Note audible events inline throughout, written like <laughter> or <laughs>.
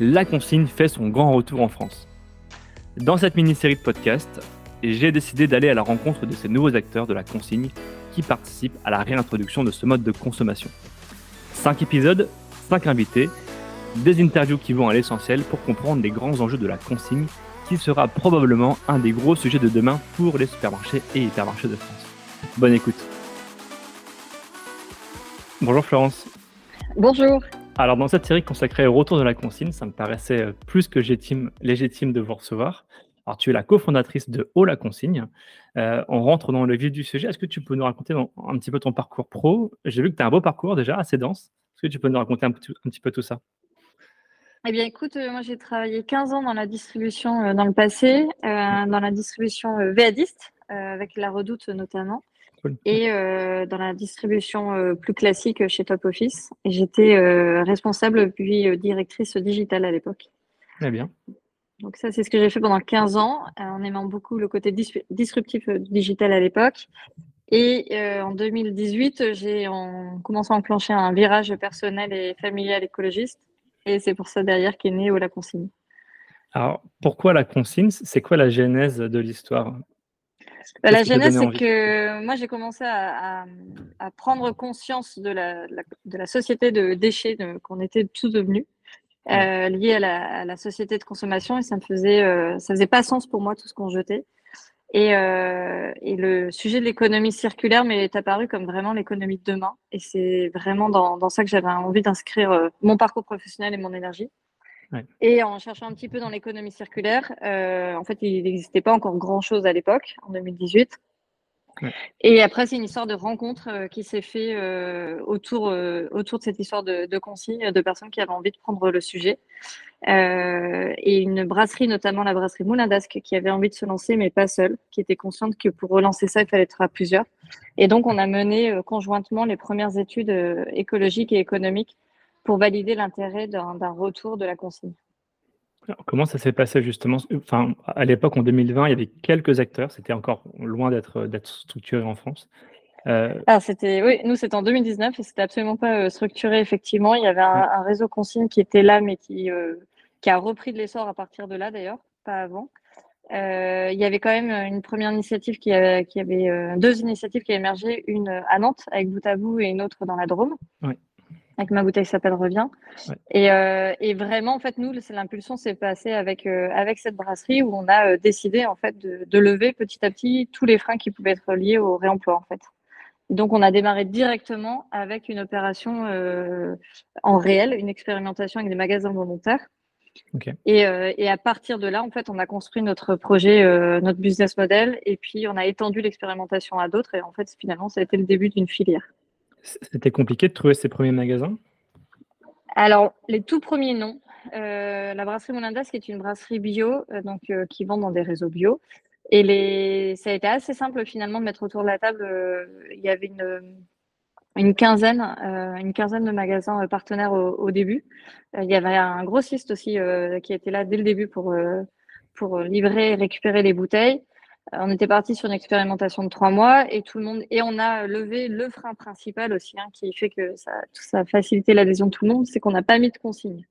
la consigne fait son grand retour en France. Dans cette mini-série de podcasts, j'ai décidé d'aller à la rencontre de ces nouveaux acteurs de la consigne qui participent à la réintroduction de ce mode de consommation. 5 épisodes, 5 invités, des interviews qui vont à l'essentiel pour comprendre les grands enjeux de la consigne qui sera probablement un des gros sujets de demain pour les supermarchés et hypermarchés de France. Bonne écoute. Bonjour Florence. Bonjour. Alors dans cette série consacrée au retour de la consigne, ça me paraissait euh, plus que légitime, de vous recevoir. Alors tu es la cofondatrice de Haut la consigne. Euh, on rentre dans le vif du sujet. Est-ce que tu peux nous raconter un petit peu ton parcours pro? J'ai vu que tu as un beau parcours déjà, assez dense. Est-ce que tu peux nous raconter un, petit, peu tout ça? Eh bien, écoute, euh, moi j'ai travaillé 15 ans dans la distribution dans le passé, dans la distribution VADiste, avec la Redoute notamment et euh, dans la distribution euh, plus classique chez Top Office. J'étais euh, responsable puis directrice digitale à l'époque. Très bien. Donc ça, c'est ce que j'ai fait pendant 15 ans, en aimant beaucoup le côté disruptif digital à l'époque. Et en 2018, j'ai commencé à enclencher un virage personnel et familial écologiste. Et c'est pour ça derrière qu'est né la consigne. Alors, pourquoi la consigne C'est quoi la genèse de l'histoire? Bah, la genèse, c'est que moi, j'ai commencé à, prendre conscience de la, société de déchets qu'on était tous devenus, euh, liés à la, société de consommation, et ça ne faisait, euh, ça faisait pas sens pour moi tout ce qu'on jetait. Et, euh, le sujet de l'économie circulaire m'est apparu comme vraiment l'économie de demain. Et c'est vraiment dans, dans, ça que j'avais envie d'inscrire mon parcours professionnel et mon énergie. Et en cherchant un petit peu dans l'économie circulaire, euh, en fait, il n'existait pas encore grand-chose à l'époque, en 2018. Et après, c'est une histoire de rencontre euh, qui s'est fait euh, autour, autour de cette histoire de, de consigne de personnes qui avaient envie de prendre le sujet. et une brasserie, notamment la brasserie Moulin d'Ascq, qui avait envie de se lancer, mais pas seule, qui était consciente que pour relancer ça, il fallait être à plusieurs. Et donc, on a mené conjointement les premières études écologiques et économiques pour valider l'intérêt d'un retour de la consigne. comment ça s'est passé justement? Enfin, À l'époque, en 2020, il y avait quelques acteurs, c'était encore loin d'être structuré en France. Euh... Alors, c'était, oui, nous, c'était en 2019 et c'était absolument pas euh, structuré, effectivement. Il y avait un, réseau consigne qui était là, mais qui, euh, qui a repris de l'essor à partir de là, d'ailleurs, pas avant. Euh, il y avait quand même une première initiative qui, avait, qui avait deux initiatives qui émergé, une à Nantes avec Bout à Bout et une autre dans la Drôme. Oui avec ma bouteille s'appelle Revient. Et, euh, et, vraiment, en fait, nous, l'impulsion s'est passée avec, euh, avec cette brasserie où on a euh, décidé en fait de, de, lever petit à petit tous les freins qui pouvaient être liés au réemploi en fait. Donc, on a démarré directement avec une opération en réel, une expérimentation avec des magasins volontaires. Et, et, à partir de là, en fait, on a construit notre projet, notre business model, et puis on a étendu l'expérimentation à d'autres. Et en fait, finalement, ça a été le début d'une filière. C'était compliqué de trouver ces premiers magasins? Alors, les tout premiers, non. Euh, la brasserie Molindas, qui est une brasserie bio, euh, donc euh, qui vend dans des réseaux bio. Et les... ça a été assez simple finalement de mettre autour de la table. il y avait une, une quinzaine, une quinzaine de magasins partenaires au, début. il y avait un grossiste aussi qui était là dès le début pour, pour livrer et récupérer les bouteilles. On était parti sur une expérimentation de trois mois et tout le monde et on a levé le frein principal aussi hein, qui fait que ça, ça a facilité l'adhésion de tout le monde, c'est qu'on n'a pas mis de consigne.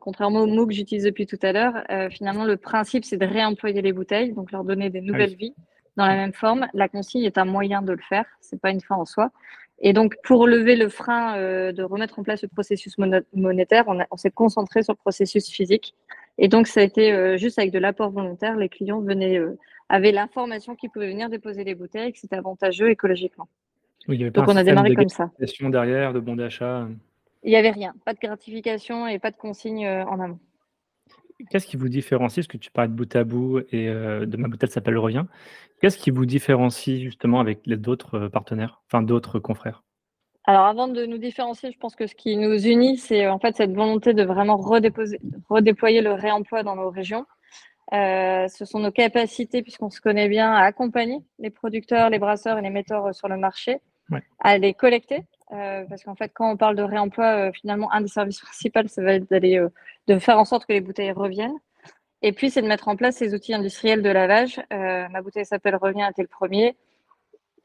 Contrairement au mot que j'utilise depuis tout à l'heure, euh, finalement le principe c'est de réemployer les bouteilles, donc leur donner des nouvelles vies dans la même forme. La consigne est un moyen de le faire, c'est pas une fin en soi. Et donc pour lever le frein euh, de remettre en place le processus monétaire, on, on s'est concentré sur le processus physique. Et donc ça a été euh, juste avec de l'apport volontaire, les clients venaient avait l'information qu'ils pouvaient venir déposer les bouteilles, que c'était avantageux écologiquement. Donc on a démarré comme ça. derrière, de bons d'achat. Il n'y avait rien, pas de gratification et pas de consigne euh, en amont. Qu'est-ce qui vous différencie Parce que tu parles de bout à bout et euh, de ma bouteille s'appelle Revient. Qu'est-ce qui vous différencie justement avec les d'autres euh, partenaires, enfin d'autres confrères? Alors avant de nous différencier, je pense que ce qui nous unit, c'est en fait cette volonté de vraiment redéployer le réemploi dans nos régions. Euh, ce sont nos capacités, puisqu'on se connaît bien, à accompagner les producteurs, les brasseurs et les metteurs euh, sur le marché, à les collecter. Euh, parce qu'en fait, quand on parle de réemploi, finalement, un des services <laughs> principaux, ça va être d'aller, de faire en sorte que les bouteilles reviennent. Et puis, c'est de mettre en place ces outils industriels de lavage. ma bouteille s'appelle Revient, était le premier.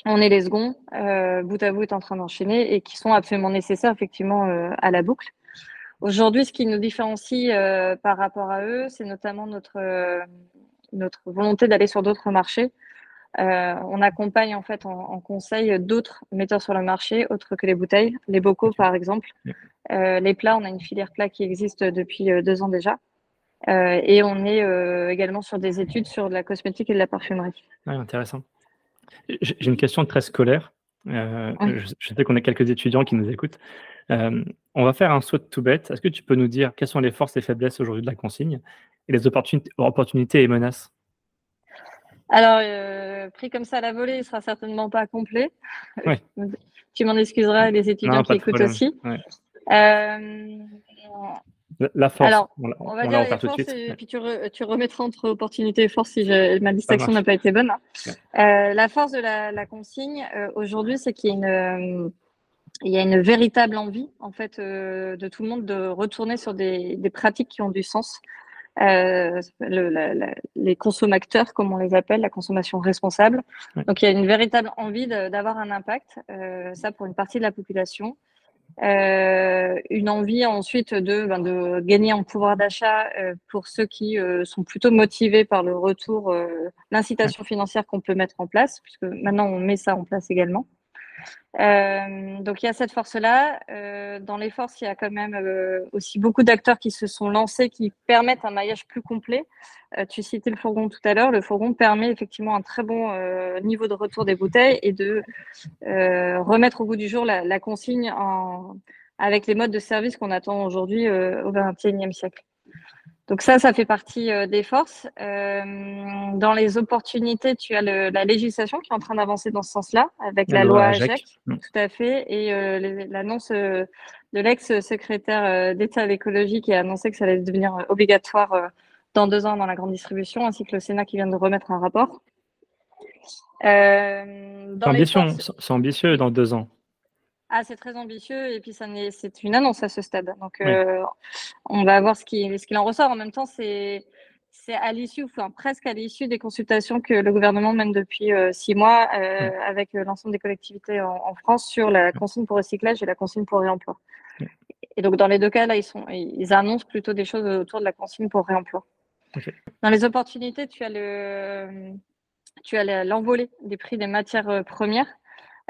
On est les seconds. bout à bout est en train d'enchaîner et qui sont absolument nécessaires, effectivement, à la boucle. Aujourd'hui, ce qui nous différencie par rapport à eux, c'est notamment notre, notre volonté d'aller sur d'autres marchés. on accompagne en fait en, conseil d'autres metteurs sur le marché, autres que les bouteilles, les bocaux par exemple. les plats, on a une filière plat qui existe depuis deux ans déjà. Euh, et on est euh, également sur des études sur de la cosmétique et de la parfumerie. intéressant. J'ai une question très scolaire. Euh, je, sais qu'on a quelques étudiants qui nous écoutent. on va faire un saut tout bête. Est-ce que tu peux nous dire quelles sont les forces et faiblesses aujourd'hui de la consigne et les opportunités, opportunités et menaces? Alors, pris comme ça à la volée, il ne sera certainement pas complet. <laughs> tu m'en excuseras, les étudiants qui écoutent aussi. La force. Alors, on, va, dire les forces, et puis tu, remettras entre opportunité et force si ma distinction n'a pas été bonne. Hein. Euh, la force de la, consigne euh, aujourd'hui, c'est qu'il y a une, euh, il y a une véritable envie en fait de tout le monde de retourner sur des, pratiques qui ont du sens. les consommateurs, comme on les appelle, la consommation responsable. Donc il y a une véritable envie d'avoir un impact, ça pour une partie de la population. Euh, une envie ensuite de, ben, de gagner en pouvoir d'achat euh, pour ceux qui euh, sont plutôt motivés par le retour, l'incitation financière qu'on peut mettre en place, puisque maintenant on met ça en place également. Euh, donc il y a cette force-là. Euh, dans les forces, il y a quand même euh, aussi beaucoup d'acteurs qui se sont lancés, qui permettent un maillage plus complet. tu citais le fourgon tout à l'heure. Le fourgon permet effectivement un très bon niveau de retour des bouteilles et de remettre au goût du jour la, consigne avec les modes de service qu'on attend aujourd'hui au XXIe siècle. Donc ça, ça fait partie euh, des forces. Euh, dans les opportunités, tu as la législation qui est en train d'avancer dans ce sens-là, avec la, loi AGEC, mm. tout à fait, et euh, l'annonce de l'ex-secrétaire d'État à l'écologie qui a annoncé que ça allait devenir obligatoire dans deux ans dans la grande distribution, ainsi que le Sénat qui vient de remettre un rapport. c'est ambitieux dans deux ans. Ah, c'est très ambitieux et puis c'est une annonce à ce stade. Donc, euh, on va voir ce qu'il ce en ressort. En même temps, c'est à l'issue, enfin presque à l'issue des consultations que le gouvernement mène depuis euh, six mois euh, avec l'ensemble des collectivités en, France sur la consigne pour recyclage et la consigne pour réemploi. Et donc, dans les deux cas, là, ils, sont, ils annoncent plutôt des choses autour de la consigne pour réemploi. Dans les opportunités, tu as le tu as l'envolée des prix des matières premières.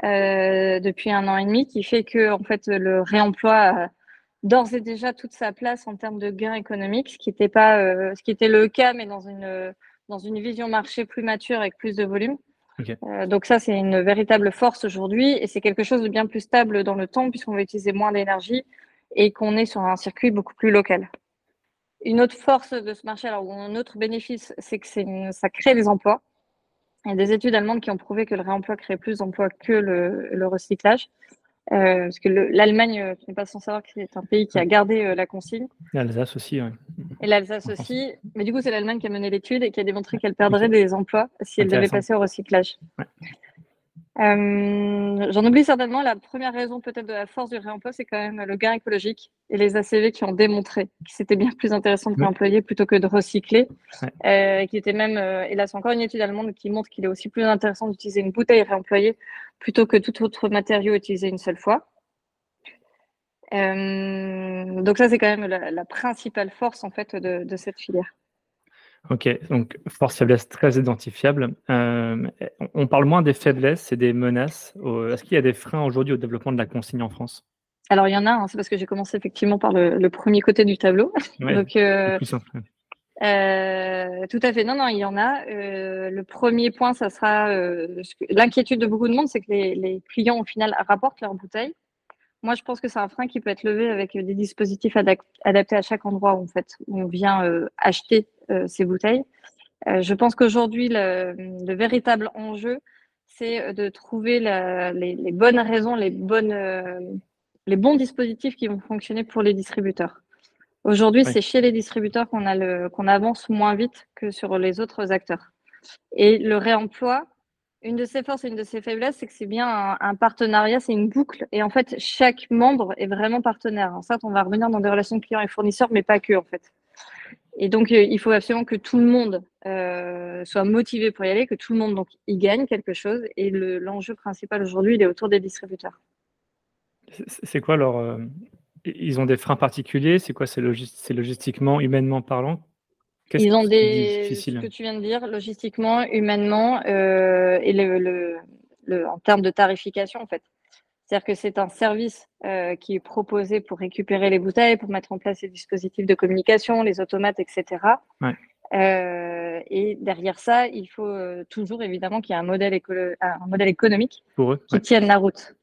Euh, depuis un an et demi, qui fait que en fait le réemploi a d'ores et déjà toute sa place en termes de gains économiques, ce qui était pas, euh, ce qui était le cas, mais dans une dans une vision marché plus mature avec plus de volume. Euh, donc ça, c'est une véritable force aujourd'hui et c'est quelque chose de bien plus stable dans le temps puisqu'on va utiliser moins d'énergie et qu'on est sur un circuit beaucoup plus local. Une autre force de ce marché, alors un autre bénéfice, c'est que ça crée des emplois. Il y a des études allemandes qui ont prouvé que le réemploi crée plus d'emplois que le, recyclage. Euh, parce que l'Allemagne, euh, tu n'es pas sans savoir que c'est un pays qui a gardé euh, la consigne. L'Alsace aussi, oui. Et l'Alsace aussi. Mais du coup, c'est l'Allemagne qui a mené l'étude et qui a démontré qu'elle perdrait des emplois si elle devait passer au recyclage. Euh, j'en oublie certainement. La première raison peut-être de la force du réemploi, c'est quand même le gain écologique et les ACV qui ont démontré que c'était bien plus intéressant de réemployer plutôt que de recycler. Euh, qui était même, euh, et là c'est encore une étude allemande qui montre qu'il est aussi plus intéressant d'utiliser une bouteille réemployée plutôt que tout autre matériau utilisé une seule fois. donc ça c'est quand même la, principale force en fait de cette filière. Ok, donc force faiblesse très identifiable. Euh, on parle moins des faiblesses et des menaces. Est-ce qu'il y a des freins aujourd'hui au développement de la consigne en France? Alors il y en a, hein, c'est parce que j'ai commencé effectivement par le, premier côté du tableau. donc, euh, euh, tout à fait, non, non, il y en a. le premier point, ça sera l'inquiétude de beaucoup de monde, c'est que les, les, clients au final rapportent leurs bouteilles. Moi, je pense que c'est un frein qui peut être levé avec des dispositifs adaptés à chaque endroit où en fait, on vient acheter euh, ces bouteilles. Euh, je pense qu'aujourd'hui, le, véritable enjeu, c'est euh, de trouver les, bonnes raisons, les, bonnes, les bons dispositifs qui vont fonctionner pour les distributeurs. Aujourd'hui, c'est chez les distributeurs qu'on qu'on avance moins vite que sur les autres acteurs. Et le réemploi, une de ses forces et une de ses faiblesses, c'est que c'est bien un, partenariat, c'est une boucle. Et en fait, chaque membre est vraiment partenaire. En fait, on va revenir dans des relations clients et fournisseurs, mais pas que, en fait. Et donc, euh, il faut absolument que tout le monde euh, soit motivé pour y aller, que tout le monde donc y gagne quelque chose. Et l'enjeu principal aujourd'hui, il est autour des distributeurs. C'est quoi leur, euh, Ils ont des freins particuliers? C'est quoi? C'est logistiquement, humainement parlant? Ils ont des. Ce que tu viens de dire, logistiquement, humainement, euh, et le, en termes de tarification, en fait. C'est-à-dire que c'est un service euh, qui est proposé pour récupérer les bouteilles, pour mettre en place les dispositifs de communication, les automates, etc. Euh, et derrière ça, il faut toujours évidemment qu'il y ait un modèle, un modèle économique qui tienne la route.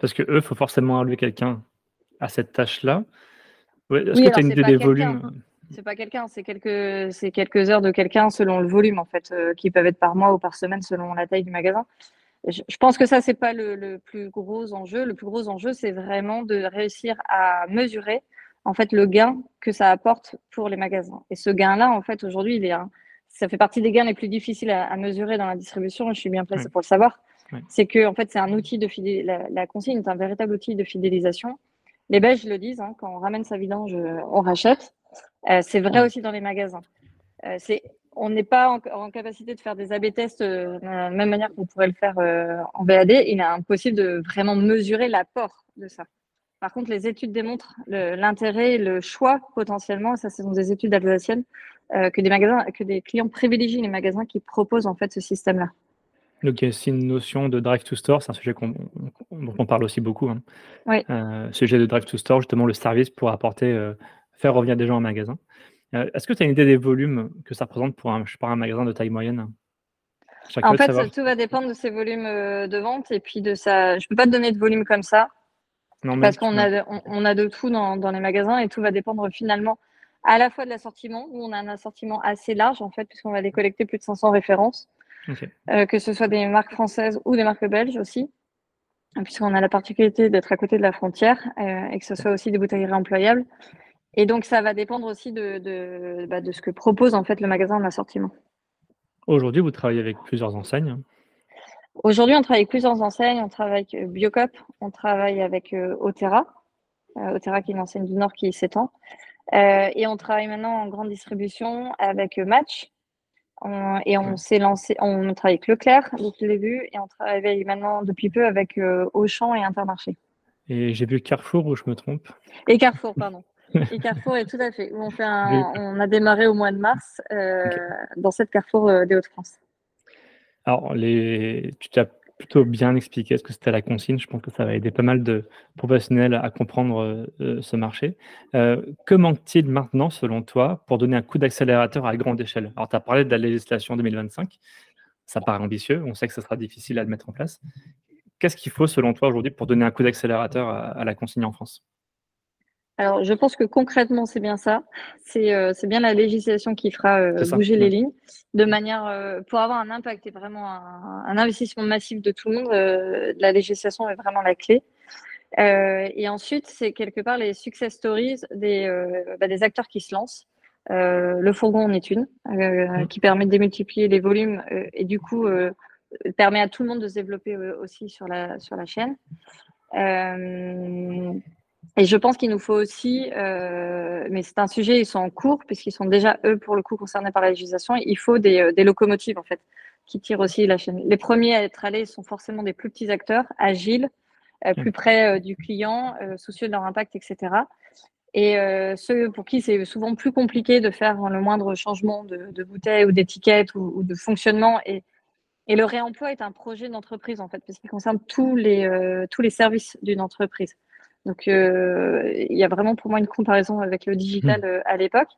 Parce que eux, il faut forcément enlever quelqu'un à cette tâche-là. Est-ce que tu as une idée des volumes C'est pas quelqu'un, c'est quelques, quelques heures de quelqu'un selon le volume en fait, qui peuvent être par mois ou par semaine selon la taille du magasin je, pense que ça, c'est pas le, plus gros enjeu. Le plus gros enjeu, c'est vraiment de réussir à mesurer en fait le gain que ça apporte pour les magasins. Et ce gain-là, en fait, aujourd'hui, il est ça fait partie des gains les plus difficiles à, mesurer dans la distribution. Je suis bien placée pour le savoir. C'est que en fait, c'est un outil de fidélisation. La, consigne est un véritable outil de fidélisation. Les Belges le disent, hein, quand on ramène sa vidange, on rachète. Euh, c'est vrai aussi dans les magasins. Euh, c'est on n'est pas en, capacité de faire des AB tests euh, de la même manière qu'on pourrait le faire en VAD. Il est impossible de vraiment mesurer l'apport de ça. Par contre, les études démontrent l'intérêt et le choix potentiellement, ça ce sont des études alsaciennes, que des magasins, que des clients privilégient les magasins qui proposent en fait ce système-là. Donc il y a aussi une notion de drive to store, c'est un sujet dont on parle aussi beaucoup. Hein. Oui. sujet de drive to store, justement le service pour apporter, faire revenir des gens en magasin. Euh, est-ce que tu as une idée des volumes que ça représente pour un, je un magasin de taille moyenne? En fait, tout va dépendre de ses volumes euh, de vente et puis de ça. Je ne peux pas te donner de volume comme ça. parce qu'on a, on, a de tout dans, les magasins et tout va dépendre finalement à la fois de l'assortiment, où on a un assortiment assez large en fait, puisqu'on va décollecter plus de 500 références, euh, que ce soit des marques françaises ou des marques belges aussi, puisqu'on a la particularité d'être à côté de la frontière et que ce soit aussi des bouteilles réemployables. Et donc, ça va dépendre aussi de, de, bah, de, ce que propose en fait le magasin en assortiment. Aujourd'hui, vous travaillez avec plusieurs enseignes Aujourd'hui, on travaille avec plusieurs enseignes. On travaille avec euh, Biocop, on travaille avec euh, Otera, euh, Otera qui est une enseigne du Nord qui s'étend. Euh, et on travaille maintenant en grande distribution avec Match. et on s'est lancé, on travaille avec Leclerc depuis le début, et on travaille maintenant depuis peu avec Auchan et Intermarché. Et j'ai vu Carrefour ou je me trompe Et Carrefour, pardon. Et Carrefour est tout à fait. On, fait on a démarré au mois de mars euh, dans cette Carrefour euh, des Hauts-de-France. Alors, les... tu t'as plutôt bien expliqué ce que c'était la consigne. Je pense que ça va aider pas mal de professionnels à comprendre euh, ce marché. que manque-t-il maintenant, selon toi, pour donner un coup d'accélérateur à grande échelle? Alors, tu as parlé de la législation 2025. Ça paraît ambitieux. On sait que ce sera difficile à le mettre en place. Qu'est-ce qu'il faut, selon toi, aujourd'hui, pour donner un coup d'accélérateur à la consigne en France? Alors, je pense que concrètement, c'est bien ça. C'est euh, bien la législation qui fera euh, bouger les lignes de manière euh, pour avoir un impact et vraiment un, investissement massif de tout le monde. la législation est vraiment la clé. et ensuite, c'est quelque part les success stories des, bah, des acteurs qui se lancent. le fourgon en est une, mmh. qui permet de démultiplier les volumes et du coup permet à tout le monde de se développer aussi sur la, sur la chaîne. Et je pense qu'il nous faut aussi, euh, mais c'est un sujet, ils sont en cours, puisqu'ils sont déjà, eux, pour le coup, concernés par la législation, il faut des, euh, des locomotives, en fait, qui tirent aussi la chaîne. Les premiers à être allés sont forcément des plus petits acteurs, agiles, euh, plus près euh, du client, soucieux de leur impact, etc. Et ceux pour qui c'est souvent plus compliqué de faire le moindre changement de, de bouteille ou d'étiquette ou, ou, de fonctionnement. Et, et le réemploi est un projet d'entreprise, en fait, parce qu'il concerne tous les, tous les services d'une entreprise. Donc, euh, il y a vraiment pour moi une comparaison avec le digital mmh. euh, à l'époque.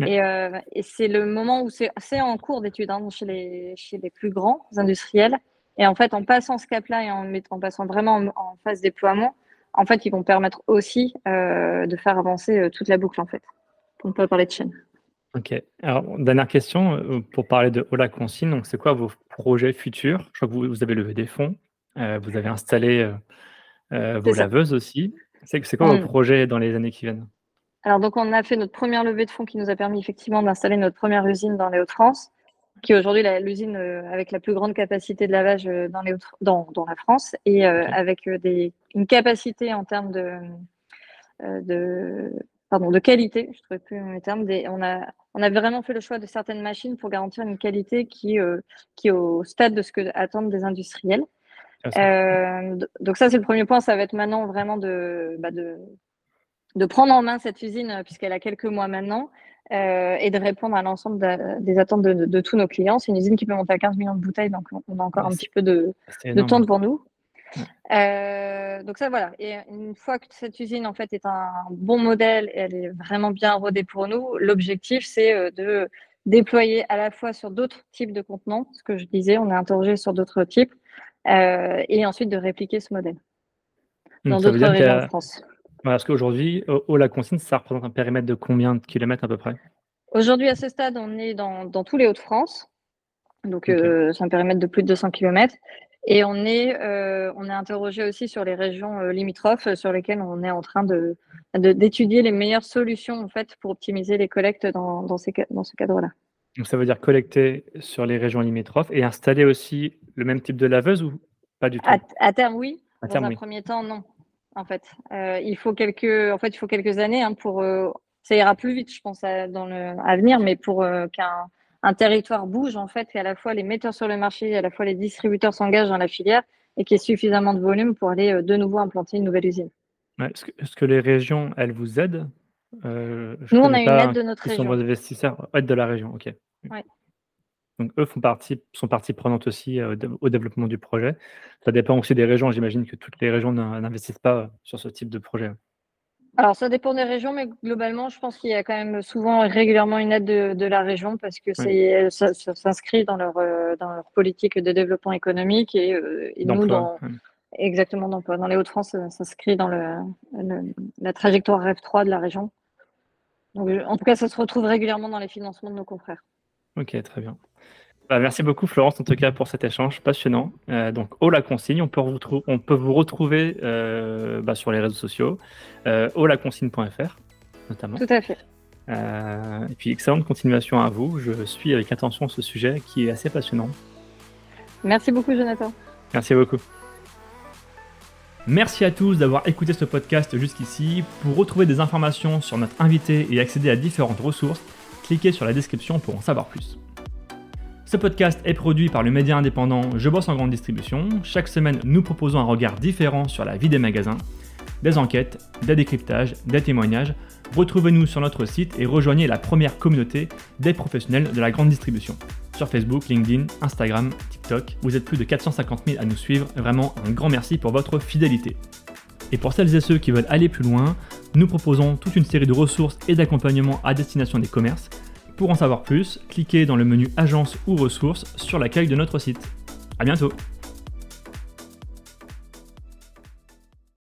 Euh, et, c'est le moment où c'est assez en cours d'étude hein, chez, les, chez les plus grands industriels. Et en fait, en passant ce cap-là et en, en, passant vraiment en, phase déploiement, en fait, ils vont permettre aussi de faire avancer toute la boucle, en fait, pour ne pas parler de chaîne. Ok. Alors, dernière question, pour parler de Ola Consigne, donc c'est quoi vos projets futurs? Je crois que vous, vous, avez levé des fonds, vous avez installé vos laveuses aussi. C'est quoi vos mm. projets dans les années qui viennent? Alors, donc, on a fait notre première levée de fonds qui nous a permis effectivement d'installer notre première usine dans les Hauts-de-France, qui est aujourd'hui l'usine euh, avec la plus grande capacité de lavage euh, dans, les dans, dans la France et avec des, une capacité en termes de, de, pardon, de qualité, je ne trouvais plus mes termes. Des, on, a, on a vraiment fait le choix de certaines machines pour garantir une qualité qui, qui est au stade de ce que attendent des industriels. Euh, donc ça, c'est le premier point. Ça va être maintenant vraiment de, bah de, de prendre en main cette usine, puisqu'elle a quelques mois maintenant, et de répondre à l'ensemble des attentes de, tous nos clients. C'est une usine qui peut monter à 15 millions de bouteilles, donc on a encore un petit peu de, de temps devant nous. Euh, donc ça voilà. Et une fois que cette usine en fait est un bon modèle, et elle est vraiment bien rodée pour nous, l'objectif c'est euh, de déployer à la fois sur d'autres types de contenants, ce que je disais, on est interrogé sur d'autres types, euh, et ensuite de répliquer ce modèle dans d'autres régions de France. Parce qu'aujourd'hui, au, la consigne, ça représente un périmètre de combien de kilomètres à peu près? Aujourd'hui, à ce stade, on est dans, tous les Hauts-de-France. Donc, c'est un périmètre de plus de 200 km. Et on est, euh, on est interrogé aussi sur les régions euh, limitrophes euh, sur lesquelles on est en train de, d'étudier les meilleures solutions en fait pour optimiser les collectes dans, dans, ces, dans ce cadre-là. Donc ça veut dire collecter sur les régions limitrophes et installer aussi le même type de laveuse ou pas du tout? À, terme, oui. dans un premier temps, non. En fait, il faut quelques, en fait, il faut quelques années hein, pour. ça ira plus vite, je pense, dans le, à venir, mais pour qu'un un territoire bouge en fait, et à la fois les metteurs sur le marché, et à la fois les distributeurs s'engagent dans la filière et qu'il y ait suffisamment de volume pour aller euh, de nouveau implanter une nouvelle usine. Est-ce que, les régions, elles vous aident? Euh, Nous, on a une aide de notre région. Sont vos investisseurs, aide de la région, ok. Donc eux font partie, sont partie prenante aussi euh, au développement du projet. Ça dépend aussi des régions. J'imagine que toutes les régions n'investissent pas sur ce type de projet. Alors, ça dépend des régions, mais globalement, je pense qu'il y a quand même souvent régulièrement une aide de, la région parce que c'est, ça, s'inscrit dans leur, euh, dans leur politique de développement économique et, euh, nous, dans, exactement d'emploi. Dans les Hauts-de-France, ça s'inscrit dans le, la trajectoire REF 3 de la région. Donc, en tout cas, ça se retrouve régulièrement dans les financements de nos confrères. Ok, très bien. Bah, merci beaucoup Florence en tout cas pour cet échange passionnant. Euh, donc au la consigne, on peut, vous, on peut vous retrouver euh, bah, sur les réseaux sociaux, euh, olaconsigne.fr notamment. Tout à fait. Euh, et puis excellente continuation à vous. Je suis avec attention ce sujet qui est assez passionnant. Merci beaucoup Jonathan. Merci beaucoup. Merci à tous d'avoir écouté ce podcast jusqu'ici. Pour retrouver des informations sur notre invité et accéder à différentes ressources, cliquez sur la description pour en savoir plus. Ce podcast est produit par le média indépendant Je bosse en grande distribution. Chaque semaine, nous proposons un regard différent sur la vie des magasins, des enquêtes, des décryptages, des témoignages. Retrouvez-nous sur notre site et rejoignez la première communauté des professionnels de la grande distribution. Sur Facebook, LinkedIn, Instagram, TikTok, vous êtes plus de 450 000 à nous suivre. Vraiment un grand merci pour votre fidélité. Et pour celles et ceux qui veulent aller plus loin, nous proposons toute une série de ressources et d'accompagnements à destination des commerces pour en savoir plus, cliquez dans le menu Agence ou ressources sur l'accueil de notre site. A bientôt